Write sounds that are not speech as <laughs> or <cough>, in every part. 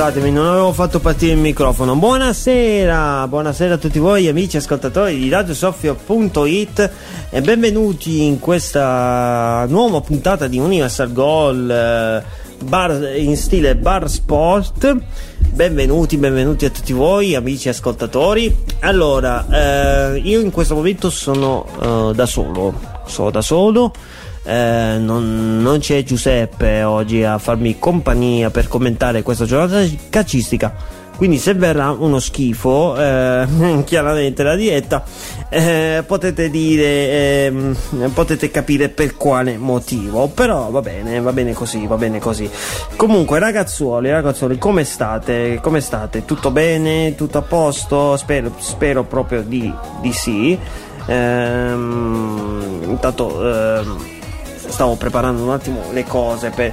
scusatemi, non avevo fatto partire il microfono. Buonasera, buonasera a tutti voi amici ascoltatori di radiosoffio.it e benvenuti in questa nuova puntata di Universal Goal eh, bar, in stile bar sport. Benvenuti, benvenuti a tutti voi amici ascoltatori. Allora, eh, io in questo momento sono eh, da solo, sono da solo eh, non, non, c'è Giuseppe oggi a farmi compagnia per commentare questa giornata calcistica. Quindi se verrà uno schifo, eh, <laughs> chiaramente la dieta, eh, potete dire, ehm, potete capire per quale motivo. Però va bene, va bene così, va bene così. Comunque, ragazzuoli, ragazzuoli, come state? Come state? Tutto bene? Tutto a posto? Spero, spero proprio di, di sì. Ehm, intanto ehm, stavo preparando un attimo le cose per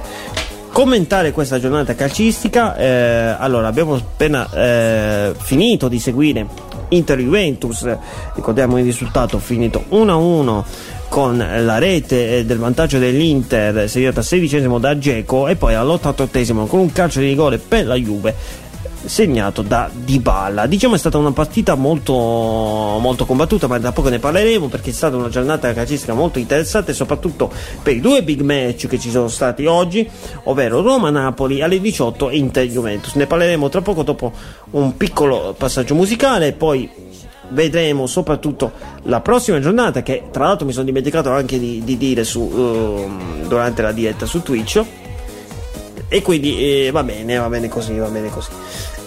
commentare questa giornata calcistica. Eh, allora, abbiamo appena eh, finito di seguire Inter Juventus, ricordiamo il risultato finito 1-1 con la rete del vantaggio dell'Inter segnata sedicesimo da Geco e poi all'88esimo con un calcio di rigore per la Juve segnato da Dybala. Diciamo è stata una partita molto, molto combattuta, ma da poco ne parleremo perché è stata una giornata calcistica molto interessante, soprattutto per i due big match che ci sono stati oggi, ovvero Roma-Napoli alle 18 e Inter-Juventus. Ne parleremo tra poco dopo un piccolo passaggio musicale, poi vedremo soprattutto la prossima giornata che tra l'altro mi sono dimenticato anche di, di dire su, uh, durante la diretta su Twitch e quindi eh, va bene, va bene così, va bene così.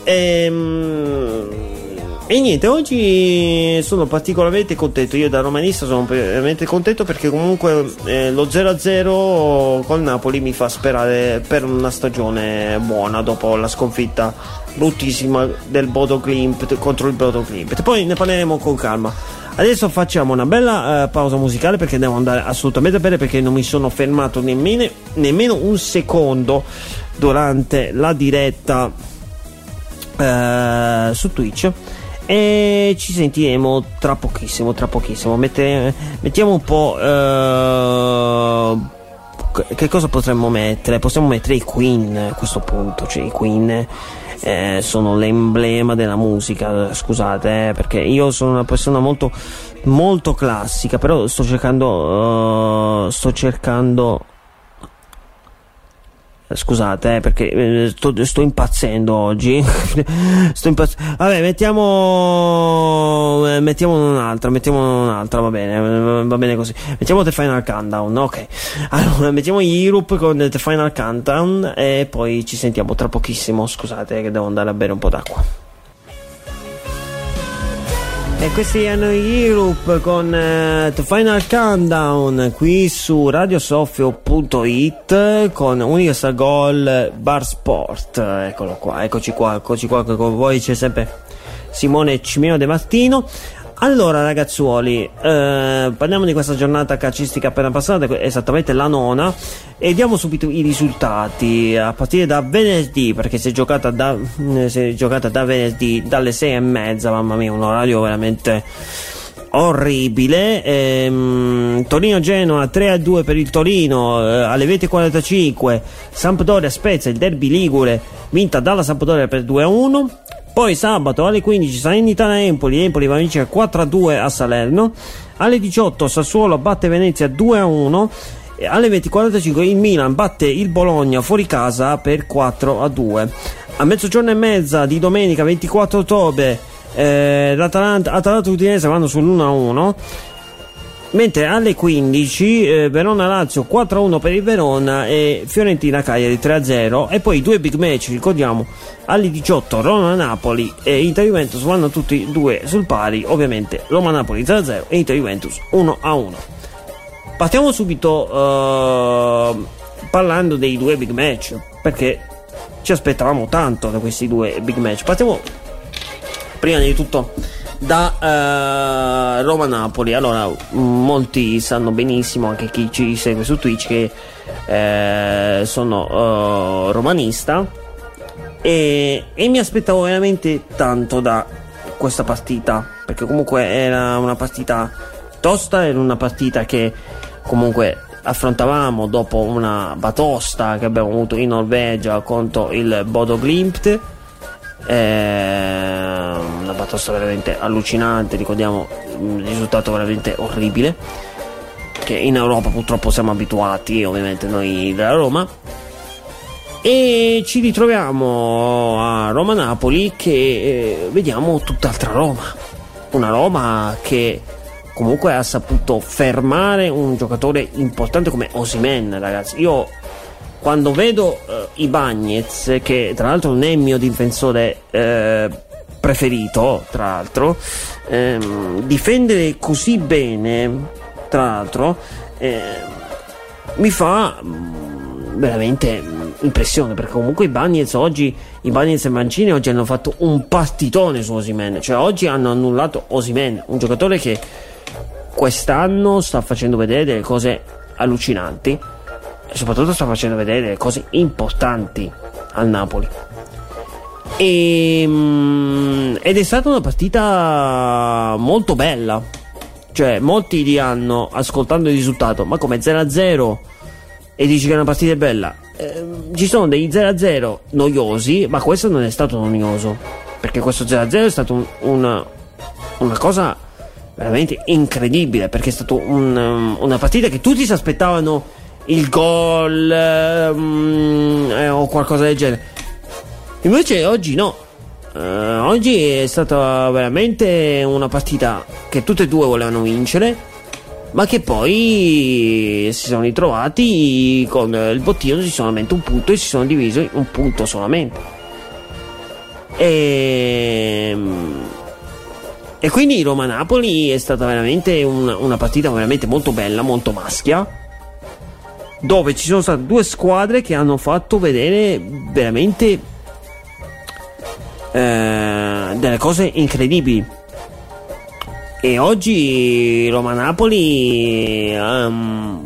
Ehm, e niente, oggi sono particolarmente contento. Io da romanista sono veramente contento perché comunque eh, lo 0-0 col Napoli mi fa sperare per una stagione buona dopo la sconfitta bruttissima del Bodo Klimt contro il Bodo Klimt. Poi ne parleremo con calma. Adesso facciamo una bella uh, pausa musicale perché devo andare assolutamente bene perché non mi sono fermato nemmeno, nemmeno un secondo durante la diretta uh, su Twitch. E ci sentiremo tra pochissimo tra pochissimo. Mette, mettiamo un po' uh, che cosa potremmo mettere? Possiamo mettere i Queen a questo punto. Cioè i Queen eh, sono l'emblema della musica, scusate, eh, perché io sono una persona molto, molto classica, però sto cercando, uh, sto cercando Scusate, eh, perché eh, sto, sto, impazzendo oggi. <laughs> sto impazzendo. Vabbè, mettiamo. Eh, mettiamo un'altra. Mettiamo un'altra, va bene. Va bene così. Mettiamo The Final Countdown. Ok. Allora, mettiamo Europe con The Final Countdown. E poi ci sentiamo tra pochissimo. Scusate, che devo andare a bere un po' d'acqua. E questi hanno Europe con uh, The Final Countdown qui su radiosoffio.it con Universal Goal Bar Sport. Eccolo qua, eccoci qua, eccoci qua, con voi c'è sempre Simone Cimino De Martino. Allora ragazzuoli, eh, parliamo di questa giornata calcistica appena passata, esattamente la nona, e diamo subito i risultati a partire da venerdì, perché si è giocata da, si è giocata da venerdì dalle sei e mezza, mamma mia, un orario veramente orribile. Ehm, Torino-Genoa 3-2 per il Torino, eh, alle 20.45 Sampdoria-Spezia, il derby ligure, vinta dalla Sampdoria per 2-1. Poi sabato alle 15 Salernitana Empoli, va a vincere 4-2 a Salerno. Alle 18 Sassuolo batte Venezia 2-1. Alle 20.45 il Milan batte il Bologna fuori casa per 4-2. A mezzogiorno e mezza di domenica 24 ottobre eh, l'Atalanta Atalanta Udinese vanno sull'1-1 mentre alle 15 eh, Verona-Lazio 4-1 per il Verona e Fiorentina-Cagliari 3-0 e poi due big match ricordiamo alle 18 Roma-Napoli e Inter-Juventus vanno tutti e due sul pari ovviamente Roma-Napoli 0-0 e Inter-Juventus 1-1 partiamo subito uh, parlando dei due big match perché ci aspettavamo tanto da questi due big match. Partiamo prima di tutto da uh, Roma-Napoli. Allora, molti sanno benissimo, anche chi ci segue su Twitch, che eh, sono uh, romanista e, e, mi aspettavo veramente tanto da questa partita, perché comunque era una partita tosta, era una partita che comunque affrontavamo dopo una batosta che abbiamo avuto in Norvegia contro il Bodo Glimt. Eh, batosta veramente allucinante, ricordiamo un risultato veramente orribile. Che in Europa purtroppo siamo abituati, ovviamente noi della Roma. E ci ritroviamo a Roma-Napoli che eh, vediamo tutt'altra Roma. Una Roma che comunque ha saputo fermare un giocatore importante come Osimen, ragazzi. Io quando vedo uh, i Bagnets, che tra l'altro non è il mio difensore eh, preferito, tra l'altro, ehm, difendere così bene, tra l'altro, eh, mi fa mh, mm, veramente mm, impressione perché comunque i Bagnets oggi i Bagnets e Mancini oggi hanno fatto un partitone su Osimen cioè oggi hanno annullato Osimen un giocatore che quest'anno sta facendo vedere delle cose allucinanti e soprattutto sta facendo vedere delle cose importanti al Napoli. E, mm, ed è stata una partita molto bella. Cioè, molti diranno, ascoltando il risultato, ma come 0-0 e dici che è una partita bella. Eh, ci sono degli 0-0 noiosi, ma questo non è stato noioso. Perché questo 0-0 è stato un, una, una cosa veramente incredibile perché è stata un, um, una partita che tutti si aspettavano il gol um, eh, o qualcosa del genere. Invece oggi no. Uh, oggi è stata veramente una partita che tutte e due volevano vincere, ma che poi si sono ritrovati con il bottino di solamente un punto e si sono divisi un punto solamente. E ehm, e quindi Roma-Napoli è stata veramente un, una partita veramente molto bella, molto maschia. Dove ci sono state due squadre che hanno fatto vedere veramente eh, delle cose incredibili. E oggi Roma-Napoli, um,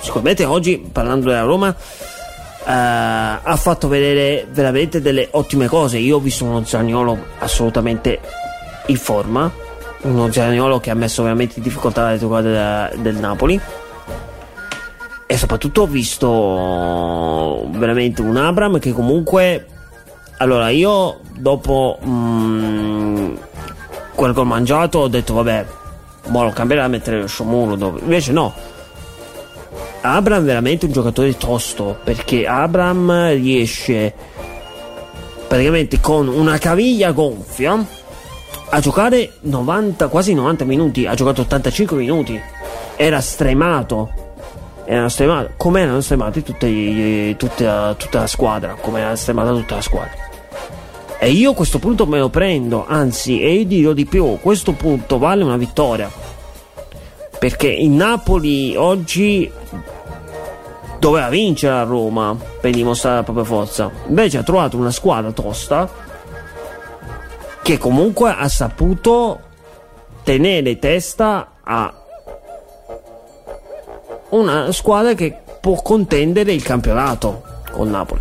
sicuramente oggi parlando della Roma, uh, ha fatto vedere veramente delle ottime cose. Io ho visto uno Zagnolo assolutamente in forma, uno Zaniolo che ha messo veramente in difficoltà la retrograda del Napoli e soprattutto ho visto veramente un Abram che comunque allora io dopo mm, quel gol mangiato ho detto vabbè mo lo cambierà a mettere lo Shomuro dove invece no. Abram è veramente un giocatore tosto perché Abram riesce praticamente con una caviglia gonfia a giocare 90, quasi 90 minuti, ha giocato 85 minuti, era stremato, erano stremati, come erano stremati tutte, tutta, tutta la squadra, come era stremata tutta la squadra. E io a questo punto me lo prendo, anzi, e io dirò di più, questo punto vale una vittoria. Perché il Napoli oggi doveva vincere a Roma per dimostrare la propria forza. Invece ha trovato una squadra tosta che comunque ha saputo tenere testa a una squadra che può contendere il campionato con Napoli.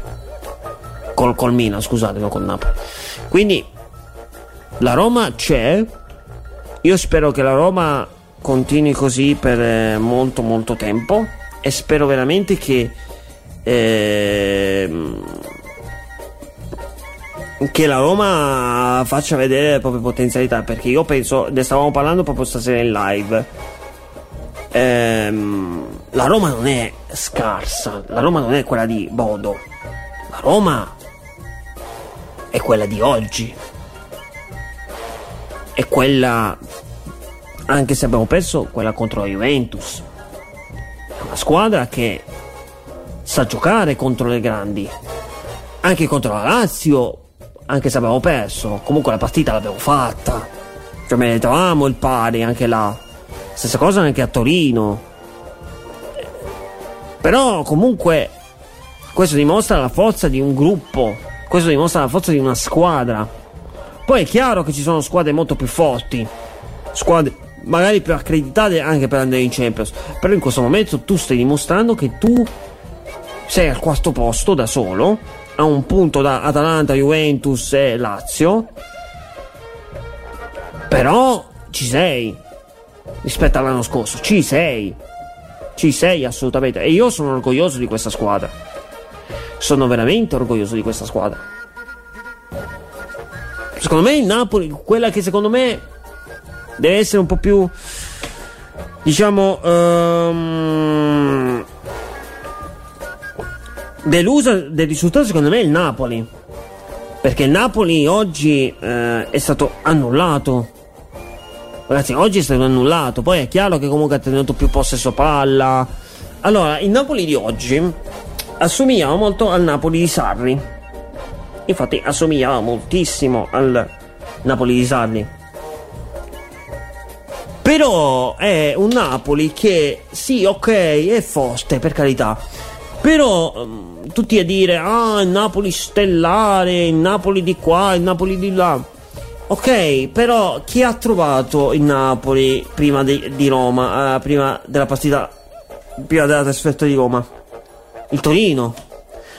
Col, col Milan, scusate, non con Napoli. Quindi la Roma c'è. Io spero che la Roma continui così per eh, molto molto tempo. E spero veramente che eh, che la Roma faccia vedere le proprie potenzialità. Perché io penso, ne stavamo parlando proprio stasera in live. Ehm, la Roma non è scarsa. La Roma non è quella di Bodo. La Roma è quella di oggi è quella anche se abbiamo perso quella contro la Juventus è una squadra che sa giocare contro le grandi anche contro la Lazio anche se abbiamo perso, comunque la partita l'abbiamo fatta. Cioè meritavamo il pari anche là. Stessa cosa anche a Torino. Però comunque questo dimostra la forza di un gruppo, questo dimostra la forza di una squadra. Poi è chiaro che ci sono squadre molto più forti, squadre magari più accreditate anche per andare in Champions, però in questo momento tu stai dimostrando che tu sei al quarto posto da solo a un punto da Atalanta, Juventus e Lazio. Però ci sei rispetto all'anno scorso, ci sei. Ci sei assolutamente. E io sono orgoglioso di questa squadra. Sono veramente orgoglioso di questa squadra. Secondo me il Napoli, quella che secondo me deve essere un po' più diciamo um, delusa del risultato secondo me è il Napoli. Perché il Napoli oggi eh, è stato annullato. Ragazzi oggi è stato annullato. Poi è chiaro che comunque ha tenuto più possesso palla. Allora il Napoli di oggi assomigliava molto al Napoli di Sarri infatti assomigliava moltissimo al Napoli di Sarri però è un Napoli che sì, ok, è forte per carità. Però um, tutti a dire ah, il Napoli stellare, il Napoli di qua, il Napoli di là. Ok, però chi ha trovato il Napoli prima di, di Roma, uh, prima della partita, prima della trasferta di Roma? Il Torino.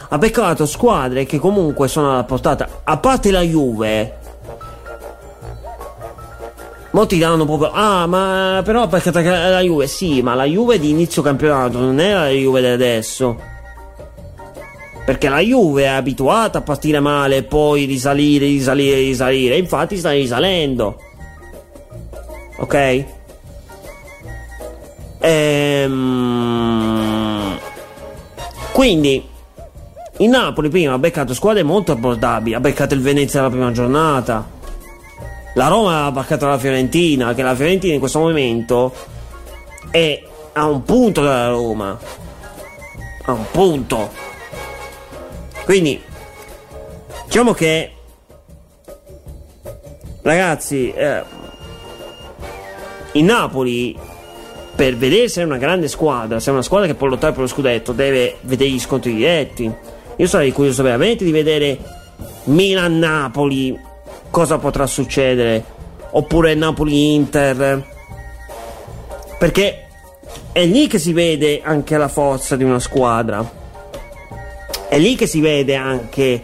Ha beccato squadre che comunque sono alla portata, a parte la Juve, Molti diranno proprio, ah, ma però perché la Juve, sì, ma la Juve di inizio campionato non è la Juve di adesso. Perché la Juve è abituata a partire male e poi risalire, risalire, risalire. Infatti sta risalendo. Ok? Ehm... Quindi il Napoli prima ha beccato squadre molto abbordabili. Ha beccato il Venezia la prima giornata la Roma ha baccato la Fiorentina, che la Fiorentina in questo momento è a un punto dalla Roma. A un punto. Quindi, diciamo che, ragazzi, eh, il Napoli, per vedersi una grande squadra, se è una squadra che può lottare per lo scudetto, deve vedere gli scontri diretti. Io sarei curioso veramente di vedere Milan-Napoli cosa potrà succedere. Oppure Napoli-Inter. Perché è lì che si vede anche la forza di una squadra. È lì che si vede anche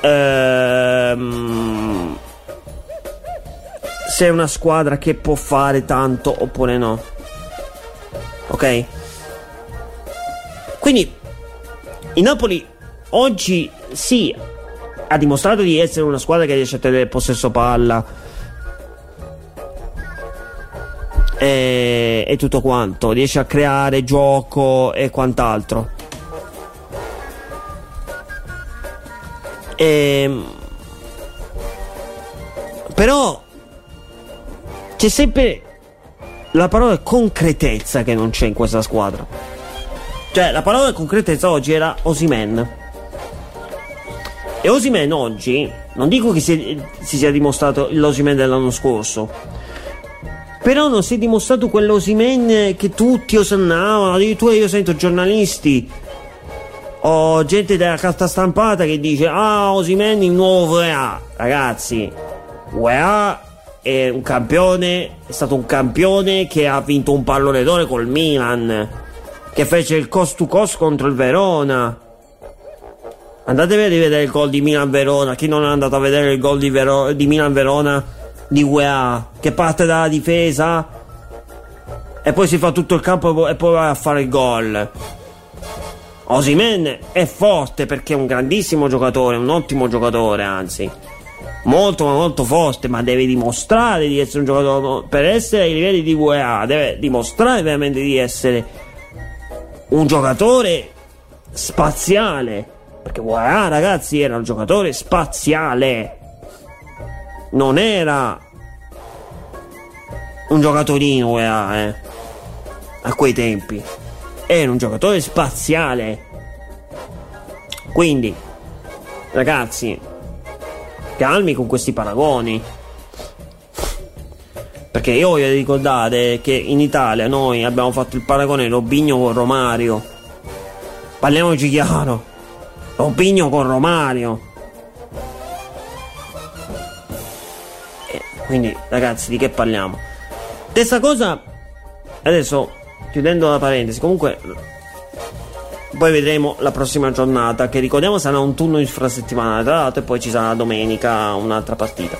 ehm, se è una squadra che può fare tanto oppure no. Ok? Quindi il Napoli oggi sì ha dimostrato di essere una squadra che riesce a tenere possesso palla e, e tutto quanto, riesce a creare gioco e quant'altro. E, ehm, però c'è sempre la parola concretezza che non c'è in questa squadra. Cioè, la parola concretezza oggi era Osimen. E Osimen oggi, non dico che si, si sia dimostrato l'Osimen dell'anno scorso, però non si è dimostrato quell'Osimen che tutti osannavano, addirittura io sento giornalisti o gente della carta stampata che dice ah Osimen il nuovo UEA ragazzi UEA è un campione è stato un campione che ha vinto un pallone d'oro col Milan che fece il cost to cost contro il Verona Andatevi a rivedere il gol di Milan-Verona. Chi non è andato a vedere il gol di, Vero- di Milan-Verona di UEA, che parte dalla difesa e poi si fa tutto il campo e poi va a fare il gol. Osimen è forte perché è un grandissimo giocatore, un ottimo giocatore, anzi. Molto ma molto forte, ma deve dimostrare di essere un giocatore. Per essere ai livelli di UEA, deve dimostrare veramente di essere un giocatore spaziale perché voilà, ragazzi, era un giocatore spaziale. Non era un giocatorino, voilà, eh. A quei tempi. Era un giocatore spaziale. Quindi, ragazzi, calmi con questi paragoni. Perché io voglio ricordare che in Italia noi abbiamo fatto il paragone Robigno con Romario. Parliamoci chiaro. Robinho con Romario. Eh, quindi, ragazzi, di che parliamo? Stessa cosa, adesso chiudendo la parentesi, comunque poi vedremo la prossima giornata che ricordiamo sarà un turno infrasettimanale tra l'altro e poi ci sarà domenica un'altra partita.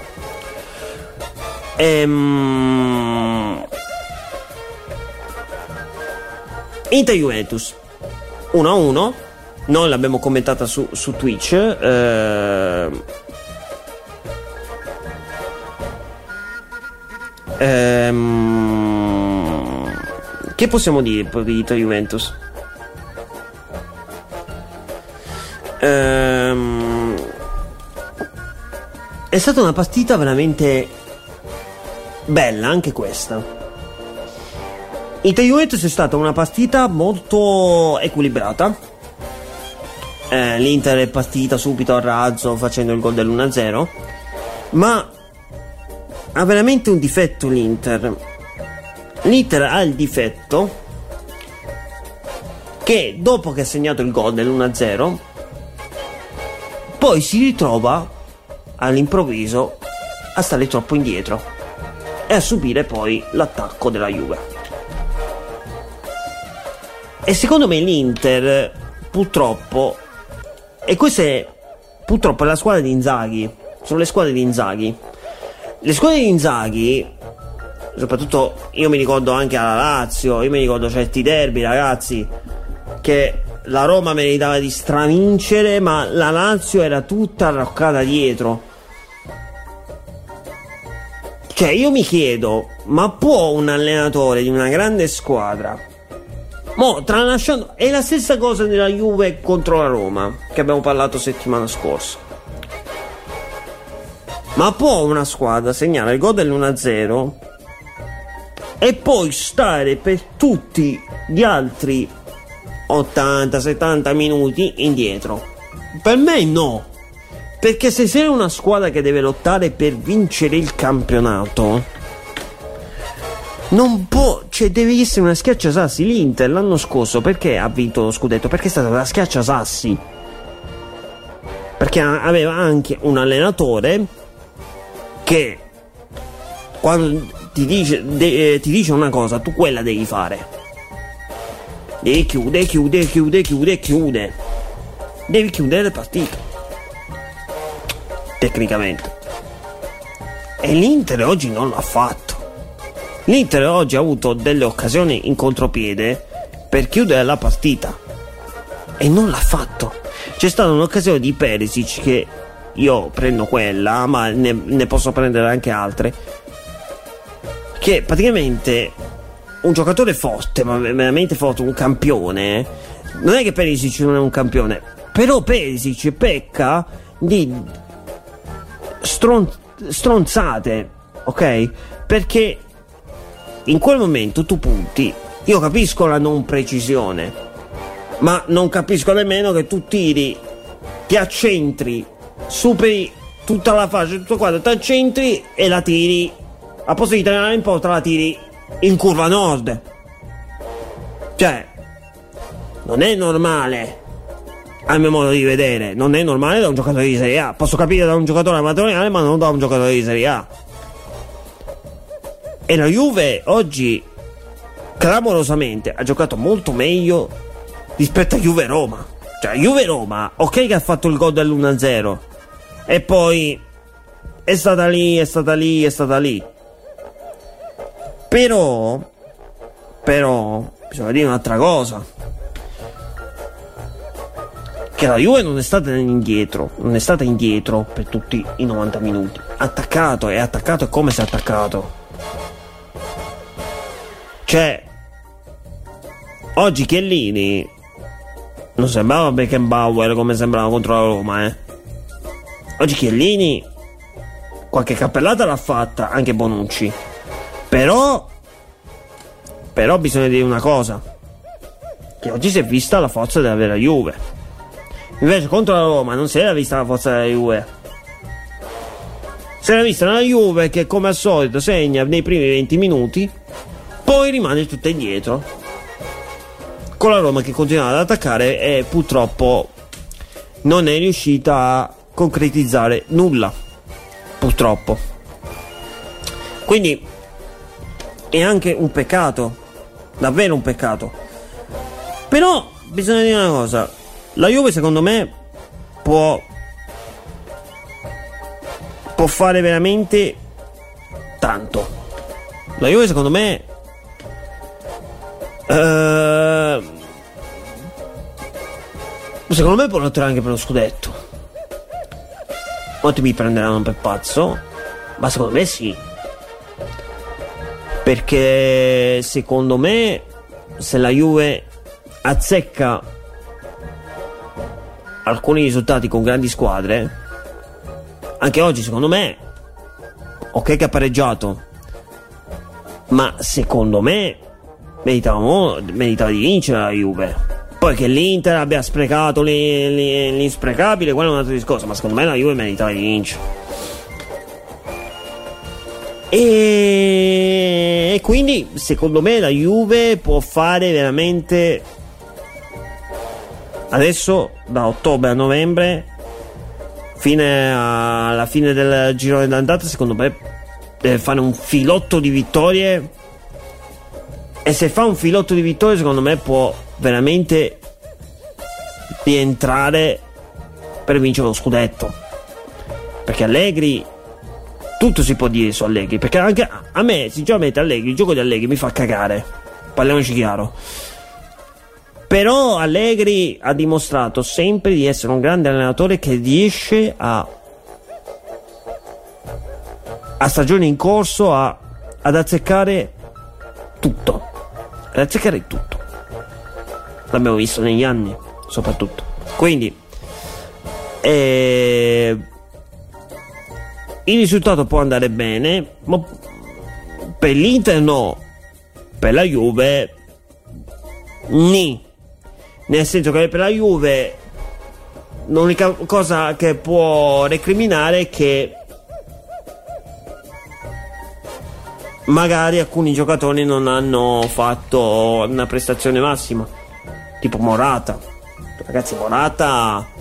Ehm... Inter Juventus 1-1 noi l'abbiamo commentata su, su Twitch eh, ehm, che possiamo dire di Inter ehm, è stata una partita veramente bella anche questa Inter Juventus è stata una partita molto equilibrata. Eh, L'Inter è partita subito a razzo facendo il gol dell'1-0. Ma ha veramente un difetto l'Inter. L'Inter ha il difetto che dopo che ha segnato il gol dell'1-0 poi si ritrova all'improvviso a stare troppo indietro e a subire poi l'attacco della Juve. E secondo me l'Inter, purtroppo, e questa è purtroppo la squadra di Inzaghi, sono le squadre di Inzaghi. Le squadre di Inzaghi, soprattutto io mi ricordo anche alla Lazio, io mi ricordo certi derby, ragazzi, che la Roma meritava di stravincere, ma la Lazio era tutta arroccata dietro. Cioè, io mi chiedo, ma può un allenatore di una grande squadra Mo, tralasciando, è la stessa cosa della Juve contro la Roma, che abbiamo parlato settimana scorsa. Ma può una squadra segnare il gol dell'1-0 e poi stare per tutti gli altri 80-70 minuti indietro? Per me no. Perché se sei una squadra che deve lottare per vincere il campionato, non può, cioè deve essere una schiacciasassi. L'Inter l'anno scorso perché ha vinto lo scudetto? Perché è stata una schiacciasassi. Perché aveva anche un allenatore che quando ti dice, de, eh, ti dice una cosa, tu quella devi fare. Devi chiudere, chiudere, chiudere, chiudere, chiudere. Devi chiudere le partite. Tecnicamente. E l'Inter oggi non l'ha fatto. L'Inter oggi ha avuto delle occasioni in contropiede per chiudere la partita e non l'ha fatto. C'è stata un'occasione di Perisic che io prendo quella, ma ne, ne posso prendere anche altre. Che praticamente un giocatore forte, ma veramente forte, un campione. Non è che Perisic non è un campione, però Perisic pecca di stron- stronzate, ok? Perché in quel momento tu punti. Io capisco la non precisione, ma non capisco nemmeno che tu tiri, ti accentri, superi tutta la fase, tutto quadro, ti accentri e la tiri. A posto di tirare in porta la tiri in curva nord. Cioè, non è normale a mio modo di vedere, non è normale da un giocatore di Serie A. Posso capire da un giocatore amatoriale, ma non da un giocatore di Serie A. E la Juve oggi clamorosamente ha giocato molto meglio rispetto a Juve Roma. Cioè, Juve Roma, ok che ha fatto il gol dell'1-0 e poi è stata lì, è stata lì, è stata lì. Però, però, bisogna dire un'altra cosa. Che la Juve non è stata indietro, non è stata indietro per tutti i 90 minuti. Attaccato e attaccato come si è attaccato. Cioè, oggi Chiellini non sembrava Beckenbauer come sembrava contro la Roma, eh. Oggi Chiellini qualche cappellata l'ha fatta, anche Bonucci. Però però bisogna dire una cosa. Che oggi si è vista la forza della vera Juve. Invece contro la Roma non si era vista la forza della Juve. Si era vista una Juve che come al solito segna nei primi 20 minuti poi rimane tutta indietro. Con la Roma che continuava ad attaccare e purtroppo non è riuscita a concretizzare nulla. Purtroppo. Quindi è anche un peccato, davvero un peccato. Però bisogna dire una cosa, la Juve secondo me può può fare veramente tanto. La Juve secondo me Uh, secondo me può lottare anche per lo scudetto. Molti mi prenderanno per pazzo, ma secondo me sì. Perché secondo me se la Juve azzecca alcuni risultati con grandi squadre, anche oggi secondo me, ok che ha pareggiato, ma secondo me meritava, meritava di vincere la Juve. Poi che l'Inter abbia sprecato l'insprecabile, quello è un altro discorso, ma secondo me la Juve meritava di vincere. E quindi secondo me la Juve può fare veramente adesso da ottobre a novembre fine alla fine del girone d'andata secondo me deve fare un filotto di vittorie. E se fa un filotto di vittorie secondo me può veramente rientrare per vincere lo scudetto. Perché Allegri tutto si può dire su Allegri perché anche a me sinceramente Allegri il gioco di Allegri mi fa cagare. Parliamoci chiaro. Però Allegri ha dimostrato sempre di essere un grande allenatore che riesce a a stagione in corso a, ad azzeccare tutto. Ad azzeccare tutto. L'abbiamo visto negli anni soprattutto. Quindi eh, il risultato può andare bene, ma per l'Inter no, per la Juve ni. Nel senso che per la Juve l'unica cosa che può recriminare è che magari alcuni giocatori non hanno fatto una prestazione massima, tipo Morata. Ragazzi, Morata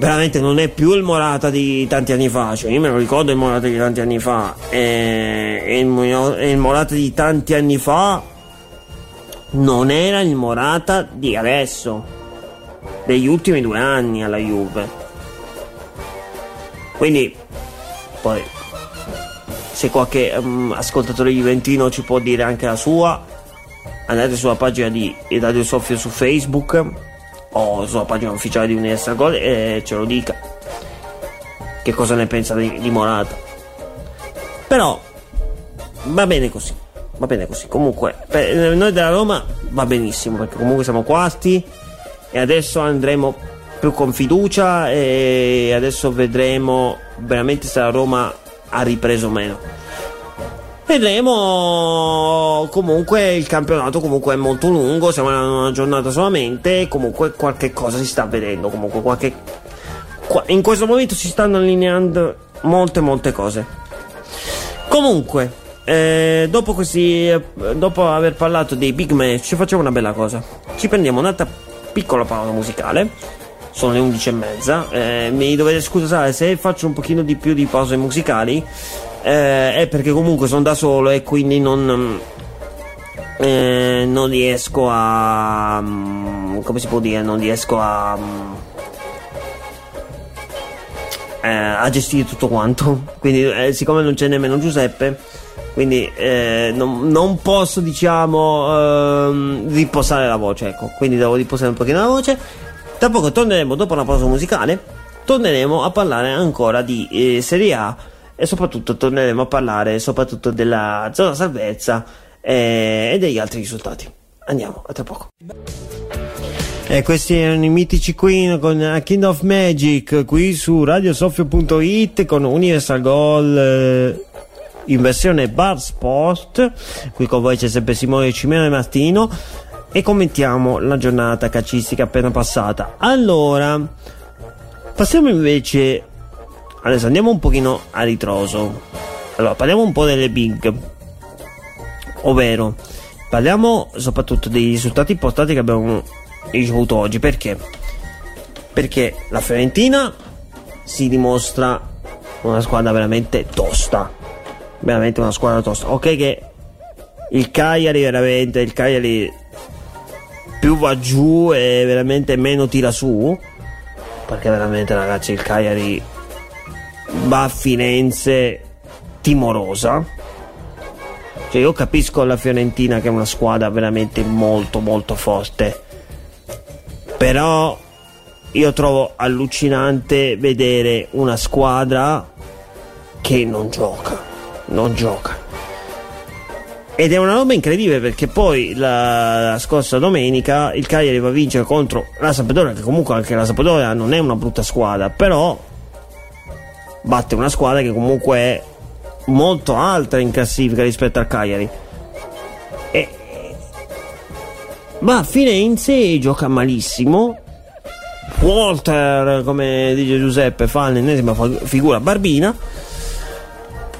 veramente non è più il Morata di tanti anni fa, cioè io me lo ricordo il Morata di tanti anni fa e, il, il Morata di tanti anni fa non era il Morata di adesso, degli ultimi due anni alla Juve. Quindi, poi, se qualche um, ascoltatore juventino ci può dire anche la sua, andate sulla pagina di Radio Soffio su Facebook o sulla pagina ufficiale di Universal Gold e ce lo dica. Che cosa ne pensa di, di Morata. Però va bene così va bene così. Comunque per noi della Roma va benissimo perché comunque siamo quarti e adesso andremo più con fiducia e adesso vedremo veramente se la Roma ha ripreso o meno Vedremo comunque il campionato comunque è molto lungo, siamo a una giornata solamente, comunque qualche cosa si sta vedendo, comunque qualche in questo momento si stanno allineando molte molte cose. Comunque, eh, dopo, questi, dopo aver parlato dei big match, facciamo una bella cosa. Ci prendiamo un'altra piccola pausa musicale. Sono le 11 e mezza. Eh, mi dovete scusare se faccio un pochino di più di pause musicali eh, è perché comunque sono da solo e quindi non, mm, eh, non riesco a mm, come si può dire non riesco a mm, eh, a gestire tutto quanto. <laughs> Quindi eh, siccome non c'è nemmeno Giuseppe quindi eh, non, non, posso diciamo ehm, riposare la voce ecco. Quindi devo riposare un pochino la voce. Tra poco torneremo dopo una pausa musicale. Torneremo a parlare ancora di eh, Serie A e soprattutto torneremo a parlare soprattutto della zona salvezza e, e degli altri risultati. Andiamo, a tra poco. E questi erano i mitici Queen con A Kind of Magic qui su radiosofio.it con Universal Goal eh, in versione Bar Sport. Qui con voi c'è sempre Simone Cimeno e Martino e commentiamo la giornata calcistica appena passata. Allora, passiamo invece Adesso andiamo un pochino a ritroso. Allora, parliamo un po' delle big. Ovvero, parliamo soprattutto dei risultati importanti che abbiamo ricevuto oggi. Perché? Perché la Fiorentina si dimostra una squadra veramente tosta. Veramente una squadra tosta. Ok che il Cagliari veramente, il Cagliari più va giù e veramente meno tira su. Perché veramente ragazzi il Cagliari va a Firenze timorosa. Cioè io capisco la Fiorentina che è una squadra veramente molto molto forte. Però io trovo allucinante vedere una squadra che non gioca, non gioca. Ed è una roba incredibile perché poi la, la scorsa domenica il Cagliari va a vincere contro la Sampdoria, che comunque anche la Sampdoria non è una brutta squadra, però batte una squadra che comunque è molto alta in classifica rispetto al Cagliari. E, ma Firenze gioca malissimo. Walter, come dice Giuseppe, fa l'ennesima figura barbina.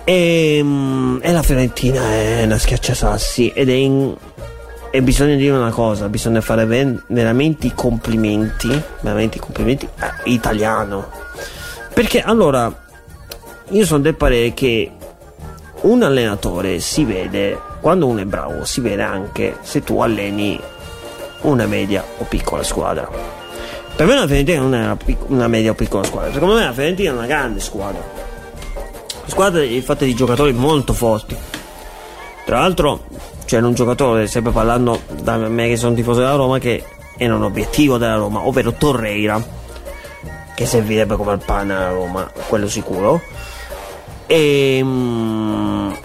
E, e, la Fiorentina è una schiacciasassi ed è in, e bisogna dire una cosa, bisogna fare ven- veramente i complimenti, veramente i complimenti italiano. Perché allora io sono del parere che un allenatore si vede, quando uno è bravo, si vede anche se tu alleni una media o piccola squadra. Per me la Fiorentina non è una, una media o piccola squadra, secondo me la Fiorentina è una grande squadra. Squadra fatta di giocatori molto forti. Tra l'altro c'era un giocatore, sempre parlando da me che sono tifoso della Roma, che era un obiettivo della Roma, ovvero Torreira, che servirebbe come il pane alla Roma, quello sicuro e, ehm,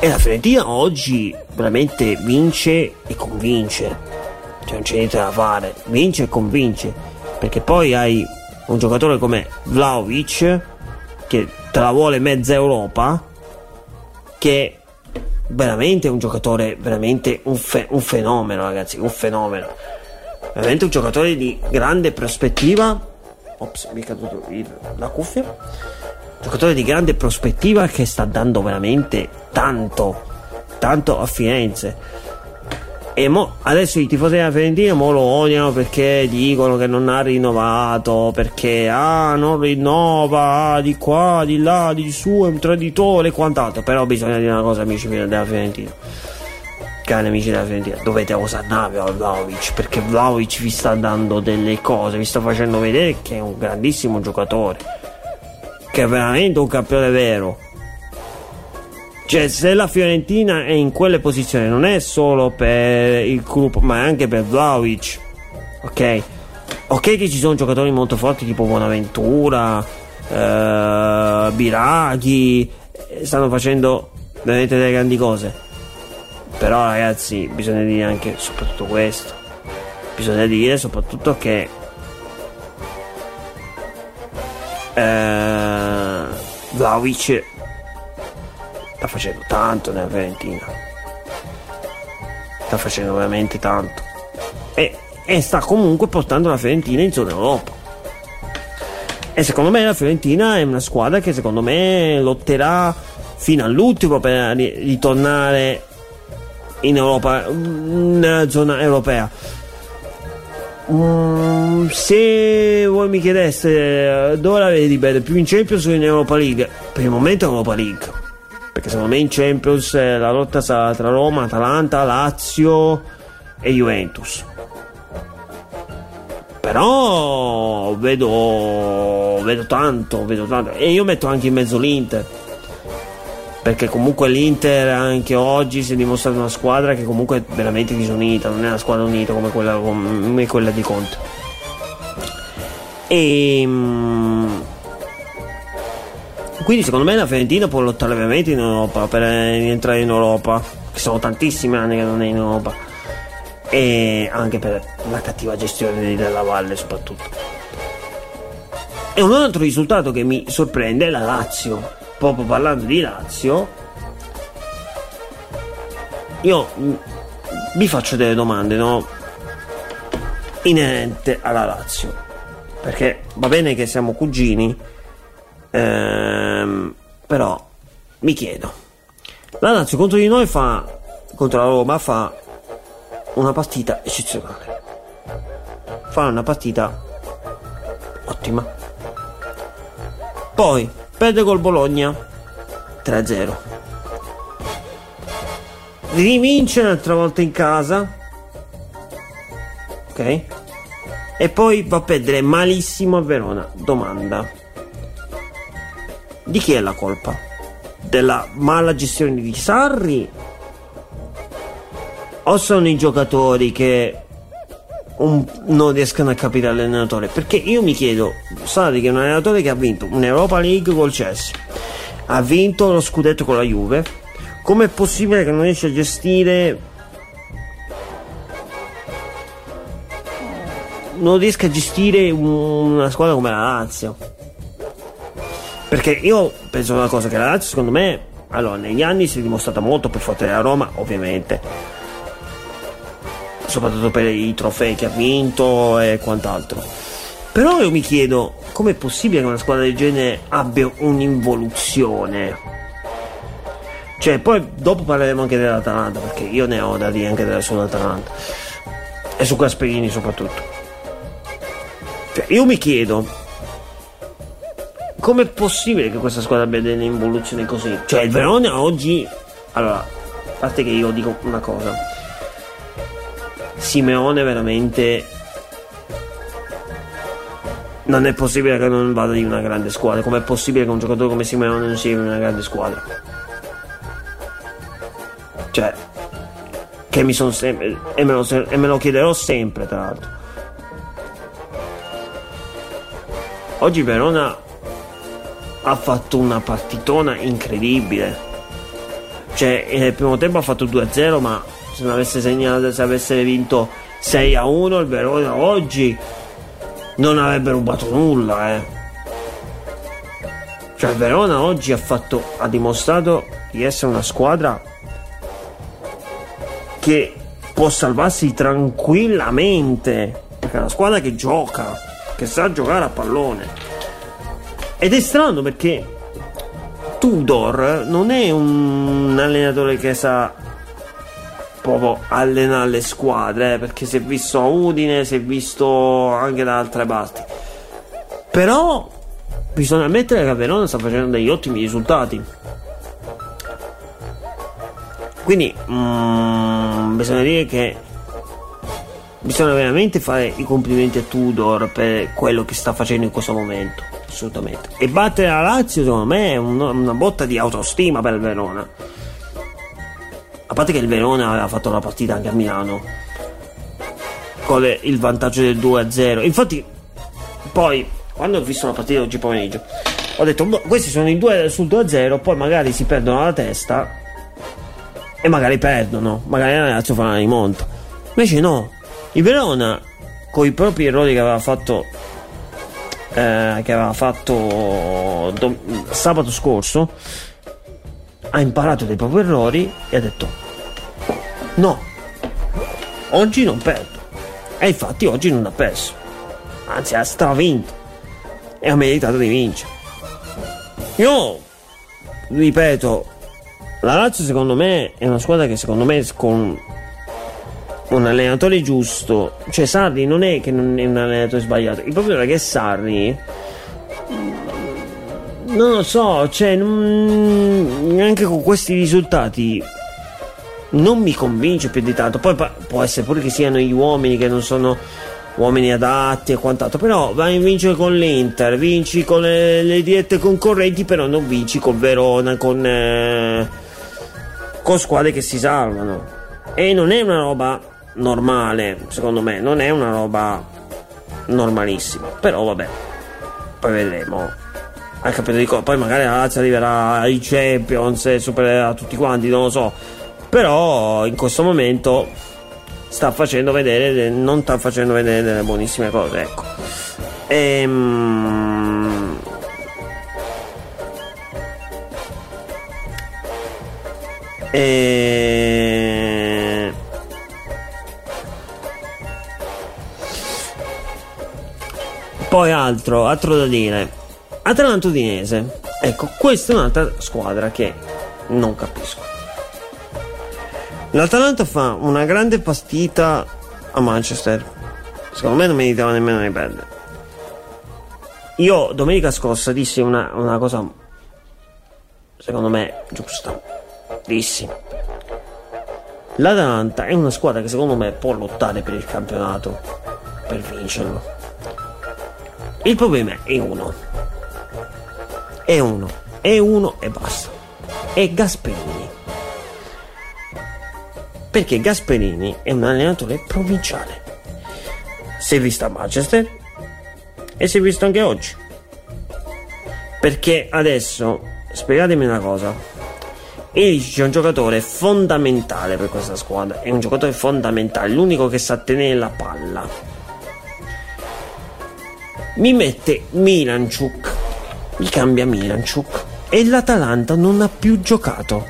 e la Fiorentina oggi veramente vince e convince. Cioè non c'è niente da fare. Vince e convince. Perché poi hai un giocatore come Vlaovic che te la vuole mezza Europa che veramente è un giocatore veramente un, fe- un fenomeno ragazzi un fenomeno veramente un giocatore di grande prospettiva ops mi è caduto la cuffia giocatore di grande prospettiva che sta dando veramente tanto, tanto a Firenze. E mo, adesso i tifosi della Fiorentina mo lo odiano perché dicono che non ha rinnovato, perché ah non rinnova, ah, di qua, di là, di su, è un traditore e quant'altro. Però bisogna dire una cosa amici della Fiorentina. Cari amici della Fiorentina, dovete osannare a Vlaovic perché Vlaovic vi sta dando delle cose, vi sta facendo vedere che è un grandissimo giocatore che è veramente un campione vero. Cioè, se la Fiorentina è in quelle posizioni, non è solo per il gruppo, ma anche per Vlaovic. Ok? Ok che ci sono giocatori molto forti tipo Bonaventura, eh, Biraghi, eh, stanno facendo veramente delle grandi cose. Però ragazzi, bisogna dire anche soprattutto questo. Bisogna dire soprattutto che eh, Vlaovic sta facendo tanto nella Fiorentina. Sta facendo veramente tanto. E, e sta comunque portando la Fiorentina in zona Europa. E secondo me la Fiorentina è una squadra che secondo me lotterà fino all'ultimo per ritornare in Europa nella zona europea Mm, se voi mi chiedeste eh, dove la vedi bene, più in Champions o in Europa League? Per il momento è Europa League. Perché secondo me in Champions eh, la lotta sarà tra Roma, Atalanta, Lazio e Juventus. Però vedo, vedo tanto, vedo tanto. E io metto anche in mezzo l'Inter perché comunque l'Inter anche oggi si è dimostrata una squadra che comunque è veramente disunita, non è una squadra unita come quella, come quella di Conte. E ehm, quindi secondo me la Fiorentina può lottare veramente in Europa per entrare in Europa, che sono tantissimi anni che non è in Europa. E anche per la cattiva gestione della Valle soprattutto. E un altro risultato che mi sorprende è la Lazio proprio parlando di Lazio, io vi faccio delle domande, no? Inerente alla Lazio. Perché va bene che siamo cugini, ehm, però mi chiedo. La Lazio contro di noi fa, contro la Roma, fa una partita eccezionale. Fa una partita ottima. Poi perde col Bologna. 3-0 rivince un'altra volta in casa. Ok. E poi va a perdere malissimo a Verona. Domanda. Di chi è la colpa? della mala gestione di Sarri? O sono i giocatori che un, non riescano a capire l'allenatore? Perché io mi chiedo, Sarri che è un allenatore che ha vinto un'Europa League col Chelsea, ha vinto lo scudetto con la Juve, com'è possibile che non riesce a gestire non riesca a gestire una squadra come la Lazio? Perché io penso una cosa, che la Lazio secondo me, allora, negli anni si è dimostrata molto più forte della Roma, ovviamente, soprattutto per i trofei che ha vinto e quant'altro. Però io mi chiedo, com'è possibile che una squadra del genere abbia un'involuzione? Cioè, poi dopo parleremo anche dell'Atalanta, perché io ne ho da dire anche sull'Atalanta. E su Gasperini soprattutto. Cioè, io mi chiedo, com'è possibile che questa squadra abbia delle involuzioni così? Cioè, il Verona oggi. Allora, a parte che io dico una cosa. Simeone veramente. Non è possibile che non vada in una grande squadra. Com'è possibile che un giocatore come Simeone non sia in una grande squadra? Cioè, che mi sono sempre. E me, lo, e me lo chiederò sempre, tra l'altro. Oggi Verona ha fatto una partitona incredibile. Cioè, nel primo tempo ha fatto 2-0, ma se non avesse segnato, se avesse vinto 6-1, il Verona oggi non avrebbe rubato nulla, eh. Cioè, il Verona oggi ha, fatto, ha dimostrato di essere una squadra che può salvarsi tranquillamente. Perché è una squadra che gioca, che sa giocare a pallone. Ed è strano perché Tudor non è un allenatore che sa proprio allenare le squadre, eh, perché si è visto a Udine, si è visto anche da altre parti. Però bisogna ammettere che a Verona sta facendo degli ottimi risultati. Quindi mm, bisogna dire che bisogna veramente fare i complimenti a Tudor per quello che sta facendo in questo momento assolutamente. E battere la Lazio, secondo me, è un, una botta di autostima per Verona. A parte che il Verona aveva fatto la partita anche a Milano con il vantaggio del 2-0. Infatti, poi quando ho visto la partita oggi pomeriggio, ho detto: boh, questi sono i due sul 2-0. Poi magari si perdono la testa e magari perdono. Magari la Lazio fa una rimonta. Invece, no, il Verona con i propri errori che aveva fatto eh, che aveva fatto do- sabato scorso ha imparato dei propri errori e ha detto no oggi non perdo. E infatti oggi non ha perso. Anzi ha stravinto e ha meritato di vincere. Io ripeto la Lazio secondo me è una squadra che secondo me con un allenatore giusto, cioè Sarri non è che non è un allenatore sbagliato, il problema è che Sarri non lo so, cioè non, con questi risultati non mi convince più di tanto. Poi può essere pure che siano gli uomini che non sono uomini adatti e quant'altro, però vai a vincere con l'Inter, vinci con le, le dirette concorrenti, però non vinci con Verona, con, eh, con squadre che si salvano. E non è una roba normale, secondo me, non è una roba normalissima, però vabbè, poi vedremo. Hai capito di? Poi magari la Lazio arriverà ai Champions e supererà tutti quanti, non lo so. Però in questo momento sta facendo vedere, non sta facendo vedere delle buonissime cose, ecco. Ehm... E... Poi altro, altro da dire. Atalanta Udinese. Ecco, questa è un'altra squadra che non capisco. L'Atalanta fa una grande partita a Manchester. Secondo me non meritava nemmeno di perdere. Io domenica scorsa dissi una, una cosa, secondo me, giusta. Dissi. L'Atalanta è una squadra che secondo me può lottare per il campionato, per vincerlo. Il problema è uno. È uno. È uno e basta. È Gasperini. Perché Gasperini è un allenatore provinciale. si è visto a Manchester e si è visto anche oggi. Perché adesso, spiegatemi una cosa, Ilicic è un giocatore fondamentale per questa squadra, è un giocatore fondamentale, l'unico che sa tenere la palla. Mi mette Milanchuk, mi cambia Milanchuk e l'Atalanta non ha più giocato,